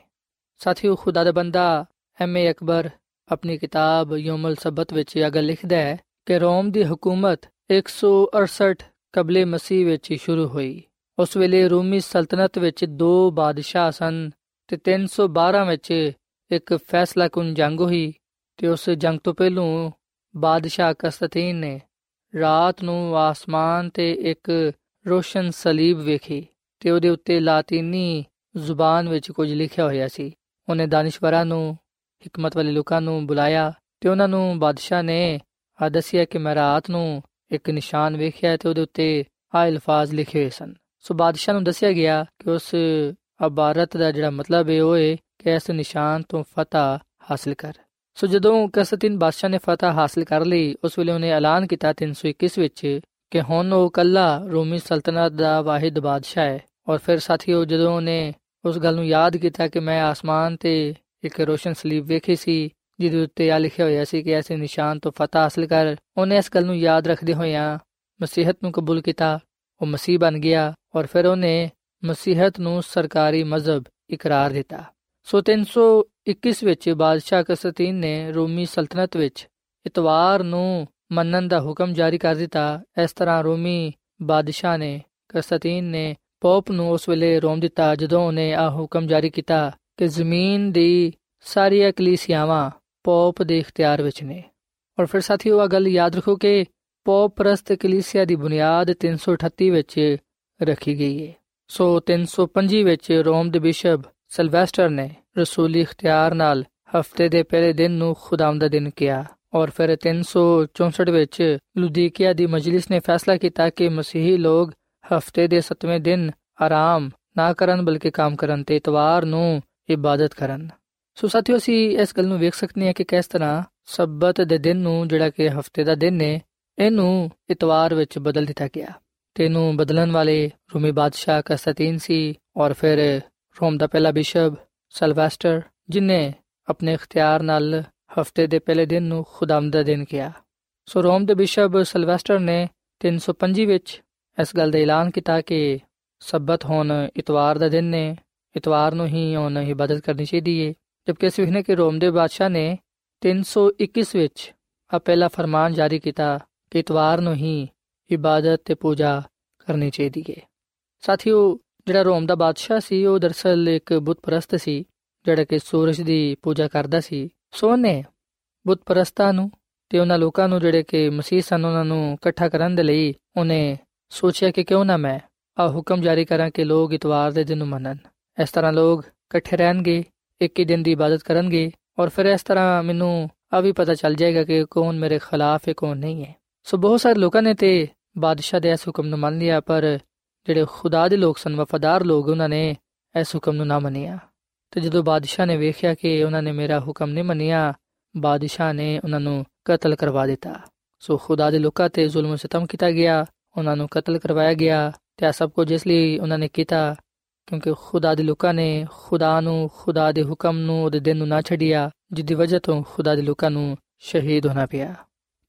ਸਾਥੀਓ, ਖੁਦਾ ਦਾ ਬੰਦਾ, ਐਮ ਏ ਅਕਬਰ ਆਪਣੀ ਕਿਤਾਬ ਯੋਮਲ ਸਬਤ ਵਿੱਚ ਇਹ ਗੱਲ ਲਿਖਦਾ ਹੈ ਕਿ ਰੋਮ ਦੀ ਹਕੂਮਤ 168 ਕਬਲੇ ਮਸੀਹ ਵਿੱਚ ਸ਼ੁਰੂ ਹੋਈ। ਉਸ ਵੇਲੇ ਰੋਮੀ ਸਲਤਨਤ ਵਿੱਚ ਦੋ ਬਾਦਸ਼ਾਹ ਸਨ ਤੇ 312 ਵਿੱਚ ਇੱਕ ਫੈਸਲਾ ਕੁਨ ਜੰਗ ਹੋਈ ਤੇ ਉਸ ਜੰਗ ਤੋਂ ਪਹਿਲਾਂ ਬਾਦਸ਼ਾਹ ਕਸਤੀਨ ਨੇ ਰਾਤ ਨੂੰ ਆਸਮਾਨ ਤੇ ਇੱਕ ਰੋਸ਼ਨ ਸਲੀਬ ਵੇਖੀ ਤੇ ਉਹਦੇ ਉੱਤੇ ਲਾਤੀਨੀ ਜ਼ੁਬਾਨ ਵਿੱਚ ਕੁਝ ਲਿਖਿਆ ਹੋਇਆ ਸੀ। ਉਹਨੇ ਦਾਨਿਸ਼ਵਰਾਂ ਨੂੰ ਹਕਮਤ ਵਾਲੇ ਲੋਕਾਂ ਨੂੰ ਬੁਲਾਇਆ ਤੇ ਉਹਨਾਂ ਨੂੰ ਬਾਦਸ਼ਾਹ ਨੇ ਆ ਦੱਸਿਆ ਕਿ ਮੈਂ ਰਾਤ ਨੂੰ ਇੱਕ ਨਿਸ਼ਾਨ ਵੇਖਿਆ ਤੇ ਉਹਦੇ ਉੱਤੇ ਆ ਅਲਫਾਜ਼ ਲਿਖੇ ਹੋਏ ਸਨ। ਸੋ ਬਾਦਸ਼ਾਹ ਨੂੰ ਦੱਸਿਆ ਗਿਆ ਕਿ ਉਸ ਅਬਾਰਤ ਦਾ ਜਿਹੜਾ ਮਤਲਬ ਹੈ ਉਹ ਹੈ ਕਿ ਇਸ ਨਿਸ਼ਾਨ ਤੋਂ ਫਤਹ ਹਾਸਲ ਕਰ। ਸੋ ਜਦੋਂ ਕਸਤਿਨ ਬਾਦਸ਼ਾਹ ਨੇ ਫਤਹ ਹਾਸਲ ਕਰ ਲਈ, ਉਸ ਵੇਲੇ ਉਹਨੇ ਐਲਾਨ ਕੀਤਾ 321 ਵਿੱਚ ਕਿ ਹੁਣ ਉਹ ਕੱਲਾ ਰੋਮੀ ਸਲਤਨਤ ਦਾ ਵਾਹਿਦ ਬਾਦਸ਼ਾਹ ਹੈ। ਔਰ ਫਿਰ ਸਾਥੀਓ ਜਦੋਂ ਉਹਨੇ ਉਸ ਗੱਲ ਨੂੰ ਯਾਦ ਕੀਤਾ ਕਿ ਮੈਂ ਆਸਮਾਨ ਤੇ ਇੱਕ ਰੋਸ਼ਨ ਸਲੀਬ ਵੇਖੀ ਸੀ, ਜਿਹਦੇ ਉੱਤੇ ਆ ਲਿਖਿਆ ਹੋਇਆ ਸੀ ਕਿ ਐਸੇ ਨਿਸ਼ਾਨ ਤੋਂ ਫਤਹ ਹਾਸਲ ਕਰ ਉਹਨੇ ਇਸ ਗੱਲ ਨੂੰ ਯਾਦ ਰੱਖਦੇ ਹੋਇਆਂ ਮਸੀਹਤ ਨੂੰ ਕਬੂਲ ਕੀਤਾ। ਉਹ ਮਸੀਹ ਬਣ ਗਿਆ ਔਰ ਫਿਰ ਉਹਨੇ ਮਸੀਹਤ ਨੂੰ ਸਰਕਾਰੀ ਮਜ਼ਹਬ ਇਕਰਾਰ ਦਿੱਤਾ। ਸੋ 321 ਵਿੱਚ ਬਾਦਸ਼ਾਹ ਕਸਤੀਨ ਨੇ ਰੋਮੀ ਸਲਤਨਤ ਵਿੱਚ ਇਤਵਾਰ ਨੂੰ ਮੰਨਣ ਦਾ ਹੁਕਮ ਜਾਰੀ ਕਰ ਦਿੱਤਾ। ਇਸ ਤਰ੍ਹਾਂ ਰੋਮੀ ਬਾਦਸ਼ਾਹ ਨੇ ਕਸਤੀਨ ਨੇ ਪੋਪ ਨੂੰ ਉਸ ਵੇਲੇ ਰੋਮ ਦਿੱਤਾ ਜਦੋਂ ਉਹਨੇ ਆ ਹੁਕਮ ਜਾਰੀ ਕੀਤਾ। ਕਿ ਜ਼ਮੀਨ ਦੀ ਸਾਰੀਆਂ ਕਲੀਸਿਆਵਾਂ ਪੋਪ ਦੇ ਇਖਤਿਆਰ ਵਿੱਚ ਨੇ। ਔਰ ਫਿਰ ਸਾਥੀਓ ਆ ਗੱਲ ਯਾਦ ਰੱਖੋ ਕਿ ਪੋਪ ਪ੍ਰਸਤ ਕਲੀਸਿਆ ਦੀ ਬੁਨਿਆਦ 338 ਵਿੱਚ ਰੱਖੀ ਗਈ ਹੈ ਸੋ 305 ਵਿੱਚ ਰੋਮ ਦੇ ਬਿਸ਼ਪ ਸਲਵੈਸਟਰ ਨੇ ਰਸੂਲੀ ਇਖਤਿਆਰ ਨਾਲ ਹਫ਼ਤੇ ਦੇ ਪਹਿਲੇ ਦਿਨ ਨੂੰ ਖੁਦਾਮ ਦਾ ਦਿਨ ਕਿਹਾ। ਔਰ ਫਿਰ 364 ਵਿੱਚ ਲੁਦੀਕੀਆ ਦੀ ਮਜਲਿਸ ਨੇ ਫੈਸਲਾ ਕੀਤਾ ਕਿ ਮਸੀਹੀ ਲੋਗ ਹਫ਼ਤੇ ਦੇ 7ਵੇਂ ਦਿਨ ਆਰਾਮ ਨਾ ਕਰਨ ਬਲਕਿ ਕੰਮ ਕਰਨ ਤੇ ਇਤਵਾਰ ਨੂੰ ਇਬਾਦਤ ਕਰਨ। ਸੋ ਸਾਥੀਓ, ਅਸੀਂ ਇਸ ਗੱਲ ਨੂੰ ਵੇਖ ਸਕਦੇ ਹਾਂ ਕਿ ਕਿਸ ਤਰ੍ਹਾਂ ਸਬਤ ਦੇ ਦਿਨ ਨੂੰ ਜਿਹੜਾ ਕਿ ਹਫ਼ਤੇ ਦਾ ਦਿਨ ਹੈ ਇਹਨੂੰ ਇਤਵਾਰ ਵਿੱਚ ਬਦਲ ਦਿੱਤਾ ਗਿਆ। ਤੇ ਇਹਨੂੰ ਬਦਲਣ ਵਾਲੇ ਰੋਮੀ ਬਾਦਸ਼ਾਹ ਕਸਤੀਨ ਸੀ ਔਰ ਫਿਰ ਰੋਮ ਦਾ ਪਹਿਲਾ ਬਿਸ਼ਪ ਸਲਵੈਸਟਰ, ਜਿਨੇ ਆਪਣੇ ਇਖਤਿਆਰ ਨਾਲ ਹਫ਼ਤੇ ਦੇ ਪਹਿਲੇ ਦਿਨ ਨੂੰ ਖੁਦਾਮ ਦਾ ਦਿਨ ਕਿਹਾ। ਸੋ ਰੋਮ ਦੇ ਬਿਸ਼ਪ ਸਲਵੈਸਟਰ ਨੇ 305 ਵਿੱਚ ਇਸ ਗੱਲ ਦਾ ਐਲਾਨ ਕੀਤਾ ਕਿ ਸਬਤ ਹੁਣ ਇਤਵਾਰ ਦਾ ਦਿਨ ਨੇ ਇਤਵਾਰ ਨੂੰ ਹੀ ਹੁਣ ਇਬਾਦਤ ਕਰਨੀ ਚਾਹੀਦੀ ਹੈ ਜਦਕਿ ਅਸੀਂ ਵੇਖਨੇ ਕਿ ਰੋਮ ਦੇ ਬਾਦਸ਼ਾਹ ਨੇ 321 ਵਿੱਚ ਆ ਪਹਿਲਾ ਫਰਮਾਨ ਜਾਰੀ ਕੀਤਾ ਕਿ ਇਤਵਾਰ ਨੂੰ ਹੀ ਇਬਾਦਤ ਤੇ ਪੂਜਾ ਕਰਨੀ ਚਾਹੀਦੀ ਹੈ ਸਾਥੀਓ, ਜਿਹੜਾ ਰੋਮ ਦਾ ਬਾਦਸ਼ਾਹ ਸੀ, ਉਹ ਦਰਸਲ ਇੱਕ ਬੁੱਤ ਪ੍ਰਸਤ ਸੀ, ਜਿਹੜਾ ਕਿ ਸੂਰਜ ਦੀ ਪੂਜਾ ਕਰਦਾ ਸੀ। ਸੋ ਨੇ ਬੁੱਤ ਪ੍ਰਸਤਾਂ ਨੂੰ ਤੇ ਉਹਨਾਂ ਲੋਕਾਂ ਨੂੰ ਜਿਹੜੇ ਕਿ ਮਸੀਹ ਸਨ, ਉਹਨਾਂ ਨੂੰ ਇਕੱਠਾ ਕਰਨ ਦੇ ਲਈ ਉਹਨੇ ਸੋਚਿਆ ਕਿ ਕਿਉਂ ਨਾ ਮੈਂ ਆ ਹੁਕਮ ਜਾਰੀ ਕਰਾਂ ਕਿ ਲੋਕ ਇਤਵਾਰ ਦੇ ਦਿਨ ਨੂੰ ਮੰਨਣ। ਇਸ ਤਰ੍ਹਾਂ ਲੋਕ ਇਕੱਠੇ ਰਹਿਣਗੇ, ਇੱਕ ਹੀ ਦਿਨ ਦੀ ਇਬਾਦਤ ਕਰਨਗੇ ਔਰ ਫਿਰ ਇਸ ਤਰ੍ਹਾਂ ਮੈਨੂੰ ਆ ਵੀ ਪਤਾ ਚੱਲ ਜਾਏਗਾ ਕਿ ਕੌਣ ਮੇਰੇ ਖਿਲਾਫ ਹੈ, ਕੌਣ ਨਹੀਂ ਹੈ। ਸੋ ਬਹੁਤ ਸਾਰੇ ਲੋਕਾਂ ਨੇ ਤੇ ਬਾਦਸ਼ਾਹ ਦੇ ਇਸ ਹੁਕਮ ਨੂੰ ਮੰਨ ਲਿਆ, ਪਰ ਜਿਹੜੇ ਖੁਦਾ ਦੇ ਲੋਕ ਸਨ, ਵਫਾਦਾਰ ਲੋਕ, ਉਹਨਾਂ ਨੇ ਇਸ ਹੁਕਮ ਨੂੰ ਨਾ ਮੰਨਿਆ। ਤੇ ਜਦੋਂ ਬਾਦਸ਼ਾਹ ਨੇ ਵੇਖਿਆ ਕਿ ਉਹਨਾਂ ਨੇ ਮੇਰਾ ਹੁਕਮ ਨਹੀਂ ਮੰਨਿਆ, ਬਾਦਸ਼ਾਹ ਨੇ ਉਹਨਾਂ ਨੂੰ ਕਤਲ ਕਰਵਾ ਦਿੱਤਾ। ਸੋ ਖੁਦਾ ਦੇ ਲੋਕਾਂ ਤੇ ਜ਼ੁਲਮ ਸਤਮ ਕੀਤਾ ਗਿਆ, ਉਹਨਾਂ ਨੂੰ ਕਤਲ ਕਰਵਾਇਆ ਗਿਆ ਤੇ ਸਭ ਕੁਝ ਇਸ ਲਈ ਉਹਨਾਂ ਨੇ ਕੀਤਾ ਕਿਉਂਕਿ ਖੁਦਾ ਦੇ ਲੋਕਾਂ ਨੇ ਖੁਦਾ ਨੂੰ, ਖੁਦਾ ਦੇ ਹੁਕਮ ਨੂੰ, ਉਹਦੇ ਦਿਨ ਨੂੰ ਨਾ ਛੱਡਿਆ ਜਿੱਦੀ ਵਜ੍ਹਾ ਤੋਂ ਖੁਦਾ ਦੇ ਲੋਕਾਂ ਨੂੰ ਸ਼ਹੀਦ ਹੋਣਾ ਪਿਆ।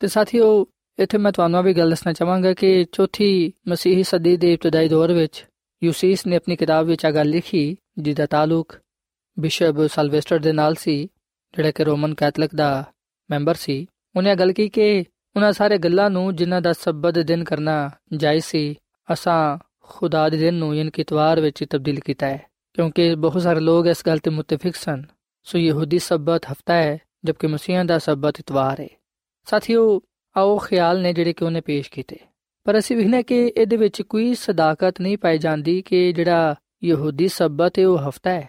ਤੇ ਸਾਥੀਓ, ਇੱਥੇ ਮੈਂ ਤੁਹਾਨੂੰ ਵੀ ਗੱਲ ਦੱਸਣਾ ਚਾਹਾਂਗਾ ਕਿ ਚੌਥੀ ਮਸੀਹੀ ਸਦੀ ਦੇ ਇਬਤਦਾਈ ਦੌਰ ਵਿੱਚ ਯੂਸੀਸ ਨੇ ਆਪਣੀ ਕਿਤਾਬ ਵਿੱਚ ਆ ਗੱਲ ਲਿਖੀ, ਜਿਹਦਾ ਤਾਲੁਕ ਬਿਸ਼ਪ ਸਲਵੇਸਟਰ ਦੇ ਨਾਲ ਸੀ, ਜਿਹੜਾ ਕਿ ਰੋਮਨ ਕੈਥੋਲਿਕ ਦਾ ਮੈਂਬਰ ਸੀ। ਉਹਨੇ ਗੱਲ ਕੀਤੀ ਕਿ ਉਹਨਾਂ ਸਾਰੇ ਗੱਲਾਂ ਨੂੰ ਜਿਨ੍ਹਾਂ ਦਾ ਸਬਤ ਦਿਨ ਕਰਨਾ ਜਾਇਜ਼ ਸੀ, ਅਸਾਂ ਖੁਦਾ ਦੇ ਦਿਨ ਨੂੰ ਯਾਨੀ ਕਿ ਇਤਵਾਰ ਵਿੱਚ ਤਬਦੀਲ ਕੀਤਾ ਹੈ, ਕਿਉਂਕਿ ਬਹੁਤ ਸਾਰੇ ਲੋਕ ਇਸ ਗੱਲ ਤੇ ਮੁਤਫਿਕ ਸਨ। ਸੋ ਯਹੂਦੀ ਸਬਤ ਹਫਤਾ ਹੈ, ਜਦਕਿ ਮਸੀਹਾਂ ਦਾ ਸਬਤ ਇਤਵਾਰ ਹੈ। ਸਾਥੀਓ, ਆਓ ਖਿਆਲ ਨੇ ਜਿਹੜੇ ਕਿ ਉਹਨੇ ਪੇਸ਼ ਕੀਤੇ। ਪਰ ਅਸੀਂ ਵਿਖਨੇ ਕਿ ਇਹਦੇ ਵਿੱਚ ਕੋਈ ਸਦਾਕਤ ਨਹੀਂ ਪਾਈ ਜਾਂਦੀ ਕਿ ਜਿਹੜਾ ਯਹੂਦੀ ਸਬਤ ਹੈ, ਉਹ ਹਫਤਾ ਹੈ।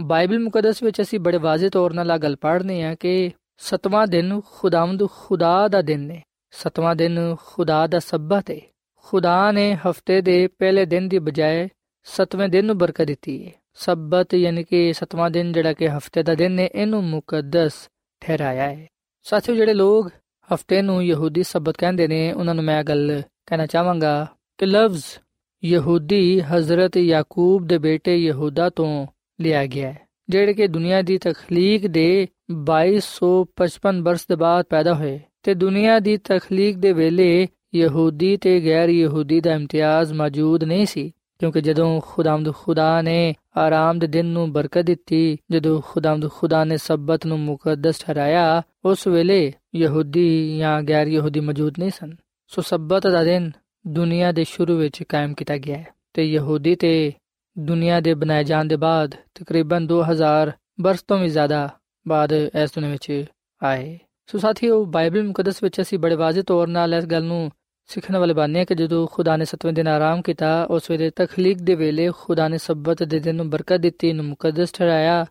ਬਾਈਬਲ ਮੁਕੱਦਸ ਵਿੱਚ ਅਸੀਂ ਬੜੇ ਵਾਜ਼ਿਹ ਤੌਰ ਨਾਲ ਆ ਗੱਲ ਪੜ੍ਹਨੇ ਆ ਕਿ ਸਤਵਾਂ ਦਿਨ ਖੁਦਾਵੰਦ ਖੁਦਾ ਦਾ ਦਿਨ ਹੈ। ਸਤਵਾਂ ਦਿਨ ਖੁਦਾ ਦਾ ਸਬਤ ਹੈ। ਖੁਦਾ ਨੇ ਹਫ਼ਤੇ ਦੇ ਪਹਿਲੇ ਦਿਨ ਦੀ ਬਜਾਏ ਸਤਵੇਂ ਦਿਨ ਨੂੰ ਬਰਕਤ ਦਿੱਤੀ। ਹੈ ਸਬਤ ਯਾਨੀ ਕਿ ਸਤਵਾਂ ਦਿਨ ਜਿਹੜਾ ਕਿ ਹਫ਼ਤੇ ਦਾ ਦਿਨ ਹੈ ਇਹਨੂੰ ਮੁਕੱਦਸ ਠਹਿਰਾਇਆ ਹੈ। ਸਾਥੀਓ, ਜਿਹੜੇ ਲੋਕ ਹਫ਼ਤੇ ਨੂੰ ਯਹੂਦੀ ਸਬਤ ਕਹਿੰਦੇ ਨੇ, ਉਹਨਾਂ ਨੂੰ ਮੈਂ ਗੱਲ ਕਹਿਣਾ ਚਾਹਾਂਗਾ ਕਿ ਲਫ਼ਜ਼ ਯਹੂਦੀ ਹਜ਼ਰਤ ਯਾਕੂਬ ਦੇ ਬੇਟੇ ਯਹੂਦਾ ਤੋਂ ਲਿਆ ਗਿਆ ਹੈ, ਜਿਹੜੇ ਕਿ ਦੁਨੀਆ ਦੀ ਤਖਲੀਕ ਦੇ 2255 ਬਰਸ ਦੇ ਬਾਅਦ ਪੈਦਾ ਹੋਏ ਤੇ ਦੁਨੀਆ ਦੀ ਤਖਲੀਕ ਦੇ ਵੇਲੇ ਯਹੂਦੀ ਤੇ ਗੈਰ ਯਹੂਦੀ ਦਾ ਇਮਤਿਆਜ਼ ਮੌਜੂਦ ਨਹੀਂ ਸੀ, ਕਿਉਂਕਿ ਜਦੋਂ ਖੁਦਾਮਦ ਖੁਦਾ ਨੇ ਆਰਾਮ ਦੇ ਦਿਨ ਨੂੰ ਬਰਕਤ ਦਿੱਤੀ, ਜਦੋਂ ਖੁਦਾਵੰਦ ਖੁਦਾ ਨੇ ਸਬਤ ਨੂੰ ਮੁਕੱਦਸ ਠਹਿਰਾਇਆ, ਉਸ ਵੇਲੇ ਯਹੂਦੀ ਜਾਂ ਗੈਰ ਯਹੂਦੀ ਮੌਜੂਦ ਨਹੀਂ ਸਨ। ਸੋ ਸਬਤ ਦਾ ਦਿਨ ਦੁਨੀਆ ਦੇ ਸ਼ੁਰੂ ਵਿੱਚ ਕਾਇਮ ਕੀਤਾ ਗਿਆ ਹੈ ਤੇ ਯਹੂਦੀ ਤੇ ਦੁਨੀਆ ਦੇ ਬਣਾਏ ਜਾਣ ਦੇ ਬਾਅਦ ਤਕਰੀਬਨ 2000 ਬਰਸ ਤੋਂ ਵੀ ਜ਼ਿਆਦਾ ਬਾਅਦ ਇਸ ਦੁਨੀਆ ਵਿੱਚ ਆਏ। ਸੋ ਸਾਥੀਓ, ਬਾਈਬਲ ਮੁਕੱਦਸ ਵਿੱਚ ਅਸੀਂ ਬੜੇ ਵਾਜ਼ਿਹ ਤੌਰ ਨਾਲ ਇਸ ਗੱਲ ਨੂੰ ਸਿੱਖਣ ਵਾਲੇ ਬਾਨੇ ਕਿ ਜਦੋਂ ਖੁਦਾ ਨੇ ਸਤਵੇਂ ਦਿਨ ਆਰਾਮ ਕੀਤਾ, ਉਸ ਵੇਲੇ ਤਖਲੀਕ ਦੇ ਵੇਲੇ ਖੁਦਾ ਨੇ ਸਬਤ ਦੇ ਦਿਨ ਨੂੰ ਬਰਕਤ ਦਿੱਤੀ ਨੂੰ ਮੁਕੱਦਸ ਠਹਿਰਾਇਆ।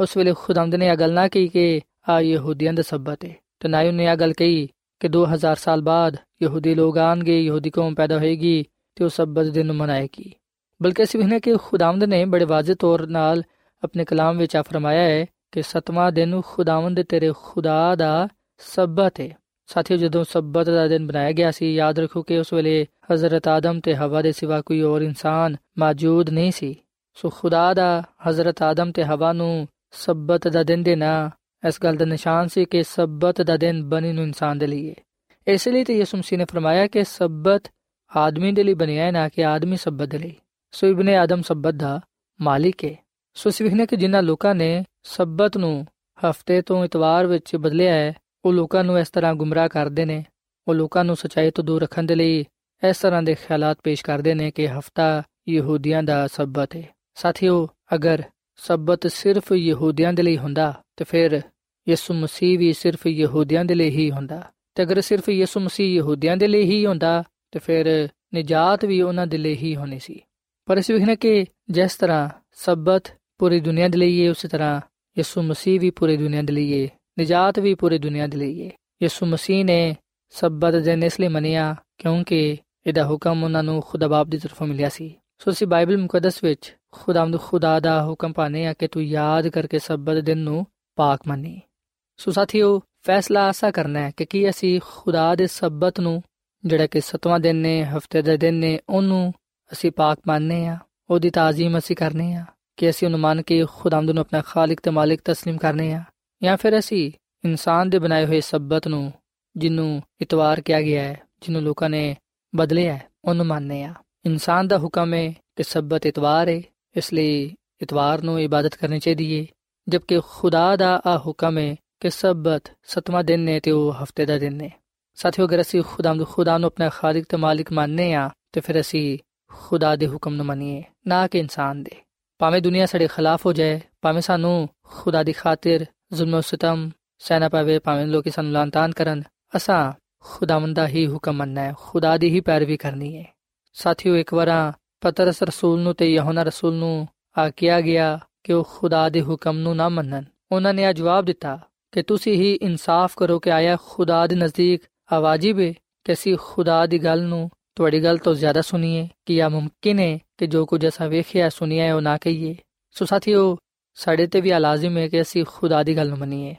ਉਸ ਵੇਲੇ ਖੁਦਾਵੰਦ ਨੇ ਇਹ ਗੱਲ ਨਾ ਕਹੀ ਕਿ ਆ ਯਹੂਦੀਆਂ ਦਾ ਸਬਤ ਹੈ ਤੇ ਨਾ ਉਹਨੇ ਇਹ ਗੱਲ ਕਹੀ ਕਿ 2000 ਸਾਲ ਬਾਅਦ ਯਹੂਦੀ ਲੋਕ ਆਣਗੇ ਯਹੂਦੀ ਕੌਮ ਪੈਦਾ ਹੋਏਗੀ ਤੇ ਉਹ ਸਬਤ ਦਿਨ ਨੂੰ ਮਨਾਏਗੀ। ਬਲਕਿ ਅਸੀਂ ਵੀ ਨੇ ਕਿ ਖੁਦਾਵੰਦ ਨੇ ਬੜੇ ਵਾਜ਼ਿਹ ਤੌਰ ਨਾਲ ਆਪਣੇ ਕਲਾਮ ਵਿੱਚ ਆ ਫਰਮਾਇਆ ਹੈ ਕਿ ਸਤਵਾਂ ਦਿਨ ਖੁਦਾਵੰਦ ਤੇਰੇ ਖੁਦਾ ਦਾ ਸਬਤ ਹੈ ਸਾਥੀਓ ਜਦੋਂ ਸਬਤ ਦਾ ਦਿਨ ਬਣਾਇਆ ਗਿਆ ਸੀ ਯਾਦ ਰੱਖੋ ਕਿ ਉਸ ਵੇਲੇ حضرت ਆਦਮ ਤੇ ਹਵਾ ਦੇ ਸਿਵਾ ਕੋਈ ਹੋਰ ਇਨਸਾਨ ਮੌਜੂਦ ਨਹੀਂ ਸੀ ਸੋ ਖੁਦਾ ਦਾ حضرت ਆਦਮ ਤੇ ਹਵਾ ਨੂੰ ਸਬਤ ਦਾ ਦਿਨ ਦੇਣਾ ਇਸ ਗੱਲ ਦਾ ਨਿਸ਼ਾਨ ਸੀ ਕਿ ਸਬਤ ਦਾ ਦਿਨ ਬਣੀ ਨੂੰ ਇਨਸਾਨ ਦੇ ਲਈ ਹੈ ਇਸ ਲਈ ਤੇ ਯਿਸੂ ਮਸੀਹ ਨੇ ਫਰਮਾਇਆ ਕਿ ਸਬਤ ਆਦਮੀ ਦੇ ਲਈ ਬਣਿਆ ਹੈ ਨਾ ਕਿ ਆਦਮੀ ਸਬਤ ਦੇ ਲਈ ਸੋ ਇਬਨ ਆਦਮ ਸਬਤ ਦਾ ਮਾਲਿਕ ਹੈ ਸੋ ਸਿਵਹਨੇ ਕਿ ਜਿਨ੍ਹਾਂ ਲੋਕਾਂ ਨੇ ਸਬਤ ਨੂੰ ਹਫਤੇ ਤੋਂ ਇਤਵਾਰ ਵਿੱਚ ਬਦਲਿਆ ਹੈ ਉਹ ਲੋਕਾਂ ਨੂੰ ਇਸ ਤਰ੍ਹਾਂ ਗੁੰਮਰਾਹ ਕਰਦੇ ਨੇ, ਉਹ ਲੋਕਾਂ ਨੂੰ ਸਚਾਈ ਤੋਂ ਦੂਰ ਰੱਖਣ ਦੇ ਲਈ ਇਸ ਤਰ੍ਹਾਂ ਦੇ ਖਿਆਲਾਤ ਪੇਸ਼ ਕਰਦੇ ਨੇ ਕਿ ਹਫਤਾ ਯਹੂਦੀਆਂ ਦਾ ਸਬਤ ਹੈ ਸਾਥੀਓ, ਅਗਰ ਸਬਤ ਸਿਰਫ ਯਹੂਦੀਆਂ ਦੇ ਲਈ ਹੁੰਦਾ, ਤੇ ਫਿਰ ਯਿਸੂ ਮਸੀਹ ਵੀ ਸਿਰਫ ਯਹੂਦੀਆਂ ਦੇ ਲਈ ਹੀ ਹੁੰਦਾ। ਤੇ ਅਗਰ ਸਿਰਫ ਯਿਸੂ ਮਸੀਹ ਯਹੂਦੀਆਂ ਦੇ ਲਈ ਹੀ ਹੁੰਦਾ, ਤੇ ਫਿਰ ਨਜਾਤ ਵੀ ਉਹਨਾਂ ਦੇ ਲਈ ਹੀ ਹੋਣੀ ਸੀ। ਪਰ ਅਸੀਂ ਵੇਖਣਾ ਕਿ ਜਿਸ ਤਰ੍ਹਾਂ ਸਬਤ ਪੂਰੀ ਦੁਨੀਆ ਦੇ ਲਈ ਹੈ ਉਸੇ ਤਰ੍ਹਾਂ ਯਿਸੂ ਮਸੀਹ ਵੀ ਪੂਰੀ ਦੁਨੀਆ ਦੇ ਲਈ ਹੈ ਨਜਾਤ ਵੀ ਪੂਰੀ ਦੁਨੀਆ ਦੇ ਲਈ ਹੈ ਯਿਸੂ ਮਸੀਹ ਨੇ ਸਬਤ ਦੇ ਇਸ ਲਈ ਮੰਨਿਆ ਕਿਉਂਕਿ ਇਹਦਾ ਹੁਕਮ ਉਹਨਾਂ ਨੂੰ ਖੁਦਾ ਬਾਪ ਦੀ ਤਰਫੋਂ ਮਿਲਿਆ ਸੀ ਸੋ ਅਸੀਂ ਬਾਈਬਲ ਮੁਕੱਦਸ ਵਿੱਚ ਖੁਦਾਵੰਦ ਖੁਦਾ ਦਾ ਹੁਕਮ ਪਾਣੇ ਆ ਕਿ ਤੂੰ ਯਾਦ ਕਰਕੇ ਸਬਤ ਦਿਨ ਨੂੰ ਪਾਕ ਮੰਨੀ ਸੋ ਸਾਥੀਓ ਫੈਸਲਾ ਆਸਾ ਕਰਨਾ ਹੈ ਕਿ ਕੀ ਅਸੀਂ ਖੁਦਾ ਦੇ ਸਬਤ ਨੂੰ ਜਿਹੜਾ ਕਿ ਸਤਵਾਂ ਦਿਨ ਨੇ ਹਫਤੇ ਦੇ ਦਿਨ ਨੇ ਉਹਨੂੰ ਅਸੀਂ ਪਾਕ ਮੰਨਨੇ ਆ ਉਹਦੀ ਤਾਜ਼ੀਮ ਅਸੀਂ ਕਰਨੇ ਆ ਕਿ ਅਸੀਂ ਉਹਨੂੰ ਮੰਨ ਕੇ ਖੁਦਾਵੰਦ ਨੂੰ ਆਪਣਾ ਖਾਲਕ ਤੇ ਮਾਲਿਕ تسلیم ਕਰਨੇ ਆ ਜਾਂ ਫਿਰ ਅਸੀਂ ਇਨਸਾਨ ਦੇ ਬਣਾਏ ਹੋਏ ਸਬਤ ਨੂੰ, ਜਿਹਨੂੰ ਇਤਵਾਰ ਕਿਹਾ ਗਿਆ ਹੈ, ਜਿਹਨੂੰ ਲੋਕਾਂ ਨੇ ਬਦਲਿਆ ਹੈ, ਉਹਨੂੰ ਮੰਨਨੇ ਆ ਇਨਸਾਨ ਦਾ ਹੁਕਮ ਹੈ ਕਿ ਸਬਤ ਇਤਵਾਰ ਹੈ, ਇਸ ਲਈ ਇਤਵਾਰ ਨੂੰ ਇਬਾਦਤ ਕਰਨੀ ਚਾਹੀਦੀ ਹੈ, ਜਦਕਿ ਖੁਦਾ ਦਾ ਆ ਹੁਕਮ ਹੈ ਕਿ ਸਬਤ ਸਤਵਾਂ ਦਿਨ ਨੇ ਤੇ ਉਹ ਹਫ਼ਤੇ ਦਾ ਦਿਨ ਨੇ ਸਾਥੀਓ, ਅਗਰ ਅਸੀਂ ਖੁਦਾਮ ਖੁਦਾ ਨੂੰ ਆਪਣਾ ਖਾਲਕ ਤੇ ਮਾਲਿਕ ਮੰਨਨੇ ਆ ਤੇ ਫਿਰ ਅਸੀਂ ਖੁਦਾ ਦੇ ਹੁਕਮ ਨੂੰ ਮੰਨੀਏ, ਨਾ ਕਿ ਇਨਸਾਨ ਦੇ। ਭਾਵੇਂ ਦੁਨੀਆ ਸਾਡੇ ਖਿਲਾਫ ਹੋ ਜਾਏ, ਭਾਵੇਂ ਸਾਨੂੰ ਖੁਦਾ ਦੀ ਖਾਤਰ ਜ਼ੁਲਮ ਸਤਮ ਸਹਿਣਾ ਪਵੇ ਭਾਵੇਂ ਲੋਕੀ ਸਾਨੂੰ ਲਾਂਤਾਨ ਕਰਨ ਅਸਾਂ ਖੁਦਾਵੰਦ ਦਾ ਹੀ ਹੁਕਮ ਮੰਨਣਾ ਹੈ ਖੁਦਾ ਦੀ ਹੀ ਪੈਰਵੀ ਕਰਨੀ ਹੈ ਸਾਥੀਓ ਇੱਕ ਵਾਰਾ ਪਤਰਸ ਰਸੂਲ ਨੂੰ ਤੇ ਯਹੋਨਾ ਰਸੂਲ ਨੂੰ ਆਖਿਆ ਗਿਆ ਕਿ ਉਹ ਖੁਦਾ ਦੇ ਹੁਕਮ ਨੂੰ ਨਾ ਮੰਨਣ ਉਹਨਾਂ ਨੇ ਆ ਜਵਾਬ ਦਿੱਤਾ ਕਿ ਤੁਸੀਂ ਹੀ ਇਨਸਾਫ ਕਰੋ ਕਿ ਆਇਆ ਖੁਦਾ ਦੇ ਨਜ਼ਦੀਕ ਆਵਾਜਿਬ ਹੈ ਕਿ ਅਸੀਂ ਖੁਦਾ ਦੀ ਗੱਲ ਨੂੰ ਤੁਹਾਡੀ ਗੱਲ ਤੋਂ ਜ਼ਿਆਦਾ ਸੁਣੀਏ ਕਿ ਇਹ ਮੁਮਕਿਨ ਹੈ ਕਿ ਜੋ ਕੁਝ ਅਸਾਂ ਵੇਖਿਆ ਸੁਣਿਆ ਹੈ ਉਹ ਨਾ ਕਹੀਏ ਸੋ ਸਾਥੀਓ ਸਾਡੇ ਤੇ ਵੀ ਆ ਲਾਜ਼ਮ ਹੈ ਕਿ ਅਸੀਂ ਖੁਦਾ ਦੀ ਗੱਲ ਨੂੰ ਮੰਨੀਏ।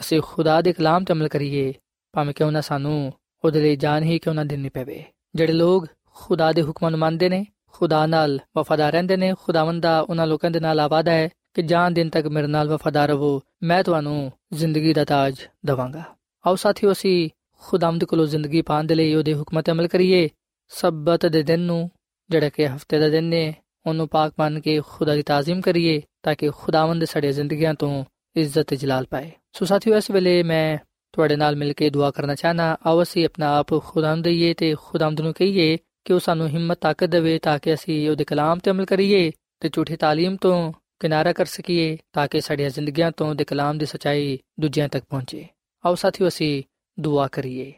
ਅਸੀਂ ਖੁਦਾ ਦੇ ਕਲਾਮ ਤੇ ਅਮਲ ਕਰੀਏ, ਭਾਵੇਂ ਕਿ ਉਹਨਾਂ ਸਾਨੂੰ ਉਹਦੇ ਲਈ ਜਾਨ ਹੀ ਕਿਉਂ ਨਾ ਦੇਣੀ ਪਵੇ। ਜਿਹੜੇ ਲੋਕ ਖੁਦਾ ਦੇ ਹੁਕਮਾਂ ਨੂੰ ਮੰਨਦੇ ਨੇ, ਖੁਦਾ ਨਾਲ ਵਫਾਦਾਰ ਰਹਿੰਦੇ ਨੇ, ਖੁਦਾਵੰਦ ਦਾ ਉਹਨਾਂ ਲੋਕਾਂ ਦੇ ਨਾਲ ਆਵਾਦਾ ਹੈ ਕਿ ਜਾਨ ਦਿਨ ਤੱਕ ਮੇਰੇ ਨਾਲ ਵਫਾਦਾਰ ਰਹੋ, ਮੈਂ ਤੁਹਾਨੂੰ ਜ਼ਿੰਦਗੀ ਦਾ ਤਾਜ ਦਵਾਂਗਾ। ਆਓ ਸਾਥੀਓ, ਅਸੀਂ ਖੁਦਾਵੰਦ ਕੋਲੋਂ ਜ਼ਿੰਦਗੀ ਪਾਉਣ ਦੇ ਲਈ ਉਹਦੇ ਹੁਕਮਾਂ ਤੇ ਅਮਲ ਕਰੀਏ। ਸਬਤ ਦੇ ਦਿਨ ਨੂੰ, ਜਿਹੜਾ ਕਿ ਹਫ਼ਤੇ ਦਾ ਦਿਨ ਨੇ ਉਹਨੂੰ ਪਾਕ ਮੰਨ ਕੇ ਖੁਦਾ ਦੀ ਤਾਜ਼ੀਮ ਕਰੀਏ ਤਾਂ ਕਿ ਖੁਦਾਵੰਦ ਸਾਡੇ ਜ਼ਿੰਦਗੀਆਂ ਤੋਂ ਇੱਜ਼ਤ ਤੇ ਜਲਾਲ ਪਾਏ ਸੋ ਸਾਥੀਓ ਇਸ ਵੇਲੇ ਮੈਂ ਤੁਹਾਡੇ ਨਾਲ ਮਿਲ ਕੇ ਦੁਆ ਕਰਨਾ ਚਾਹਨਾ ਆਓ ਅਸੀਂ ਆਪਣਾ ਆਪ ਖੁਦਾਵੰਦ ਦੇਈਏ ਤੇ ਖੁਦਾਵੰਦ ਨੂੰ ਕਹੀਏ ਕਿ ਉਹ ਸਾਨੂੰ ਹਿੰਮਤ ਤਾਕਤ ਦੇਵੇ ਤਾਂ ਕਿ ਅਸੀਂ ਉਹਦੇ ਕਲਾਮ ਤੇ ਅਮਲ ਕਰੀਏ ਤੇ ਝੂਠੀ ਤਾਲੀਮ ਤੋਂ ਕਿਨਾਰਾ ਕਰ ਸਕੀਏ ਤਾਂ ਕਿ ਸਾਡੀਆਂ ਜ਼ਿੰਦਗੀਆਂ ਤੋਂ ਉਹਦੇ ਕਲਾਮ ਦੀ ਸਚਾਈ ਦੂਜਿਆਂ ਤੱਕ ਪਹੁੰਚੇ ਆਓ ਸਾਥੀਓ ਅਸੀਂ ਦੁਆ ਕਰੀਏ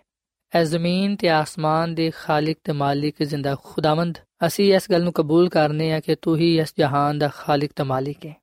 ਐ ਜ਼ਮੀਨ ਤੇ ਆਸਮਾਨ ਦੇ ਖਾਲਕ ਤੇ ਮਾਲਿਕ ਜ਼ਿੰਦਾ ਖੁਦਾਵੰਦ। ਅਸੀਂ ਇਸ ਗੱਲ ਨੂੰ ਕਬੂਲ ਕਰਨੇ ਆ ਕਿ ਤੂੰ ਹੀ ਇਸ ਜਹਾਨ ਦਾ ਖਾਲਕ ਤੇ ਮਾਲਿਕ ਹੈ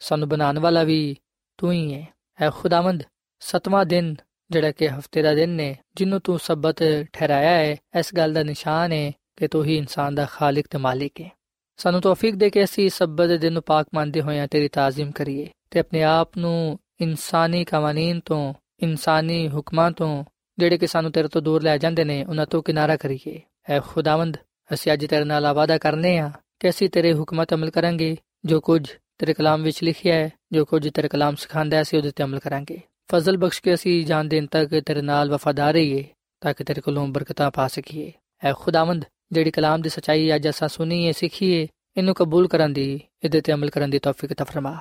ਸਾਨੂੰ ਬਣਾਉਣ ਵਾਲਾ ਵੀ ਤੂੰ ਹੀ ਹੈ ਐ ਖੁਦਾਵੰਦ, ਸਤਵਾਂ ਦਿਨ ਜਿਹੜਾ ਕਿ ਹਫ਼ਤੇ ਦਾ ਦਿਨ ਨੇ ਜਿਹਨੂੰ ਤੂੰ ਸਬਤ ਠਹਿਰਾਇਆ ਹੈ ਇਸ ਗੱਲ ਦਾ ਨਿਸ਼ਾਨ ਹੈ ਕਿ ਤੂੰ ਹੀ ਇਨਸਾਨ ਦਾ ਖਾਲਕ ਤੇ ਮਾਲਿਕ ਹੈ ਸਾਨੂੰ ਤੌਫੀਕ ਦੇ ਕੇ ਅਸੀਂ ਸਬਤ ਦੇ ਦਿਨ ਨੂੰ ਪਾਕ ਮੰਨਦੇ ਹੋਇਆਂ ਤੇਰੀ ਤਾਜ਼ੀਮ ਕਰੀਏ ਤੇ ਆਪਣੇ ਆਪ ਨੂੰ ਇਨਸਾਨੀ ਕਾਨੂੰਨ ਤੋਂ, ਇਨਸਾਨੀ ਹੁਕਮਾਂ ਤੋਂ ਜਿਹੜੇ ਕਿ ਸਾਨੂੰ ਤੇਰੇ ਤੋਂ ਦੂਰ ਲੈ ਜਾਂਦੇ ਨੇ, ਉਹਨਾਂ ਤੋਂ ਕਿਨਾਰਾ ਕਰੀਏ। ਐ ਖੁਦਾਵੰਦ, ਅਸੀਂ ਅੱਜ ਤੇਰੇ ਨਾਲ ਆਵਾਦਾ ਕਰਨੇ ਆ ਕਿ ਅਸੀਂ ਤੇਰੇ ਹੁਕਮਾਂ ਤੇ ਅਮਲ ਕਰਾਂਗੇ। ਜੋ ਕੁਝ ਤੇਰੇ ਕਲਾਮ ਵਿੱਚ ਲਿਖਿਆ ਹੈ, ਜੋ ਕੁਝ ਤੇਰੇ ਕਲਾਮ ਸਿਖਾਉਂਦਾ ਹੈ, ਅਸੀਂ ਉਹਦੇ ਤੇ ਅਮਲ ਕਰਾਂਗੇ। ਫਜ਼ਲ ਬਖਸ਼ ਕੇ ਅਸੀਂ ਜਾਨ ਦੇਣ ਤੱਕ ਤੇਰੇ ਨਾਲ ਵਫਾਦਾਰ ਰਹੀਏ, ਤਾਂ ਕਿ ਤੇਰੇ ਕੋਲੋਂ ਬਰਕਤਾਂ ਪਾ ਸਕੀਏ। ਐ ਖੁਦਾਵੰਦ, ਜਿਹੜੀ ਕਲਾਮ ਦੀ ਸਚਾਈ ਅੱਜ ਅਸਾਂ ਸੁਣੀਏ, ਸਿੱਖੀਏ, ਇਹਨੂੰ ਕਬੂਲ ਕਰਨ ਦੀ, ਇਹਦੇ ਤੇ ਅਮਲ ਕਰਨ ਦੀ ਤੌਫੀਕ ਤਾ ਫਰਮਾ।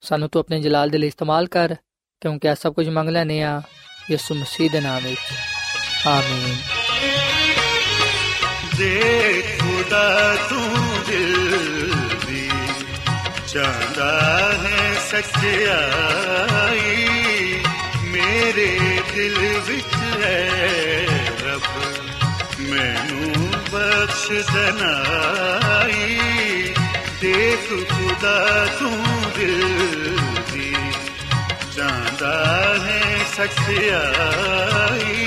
ਸਾਨੂੰ ਤੂੰ ਆਪਣੇ ਜਲਾਲ ਦੇ ਲਈ ਇਸਤੇਮਾਲ ਕਰ, ਕਿਉਂਕਿ ਇਹ ਸਭ ਕੁਝ ਮੰਗ ਲੈਨੇ ਆ ਯਿਸੂ ਮਸੀਹ ਦੇ ਨਾਮ ਵਿੱਚ। ਆਮੀਨ। ਦੇ ਖੁਦਾ ਤੂੰ ਦਿਲ ਦੀ ਚਾਹਦਾ ਹੈ ਸੱਚਾਈ। ਮੇਰੇ ਦਿਲ ਵਿੱਚ ਹੈ ਰੱਬ, ਮੈਨੂੰ ਬਖਸ਼ ਦਨਾਈ। ਦੇਖ ਖੁਦਾ ਤੂੰ ਦਿਲ ਦੀ ਚਾਹਦਾ ਹੈ ਸੱਚਾਈ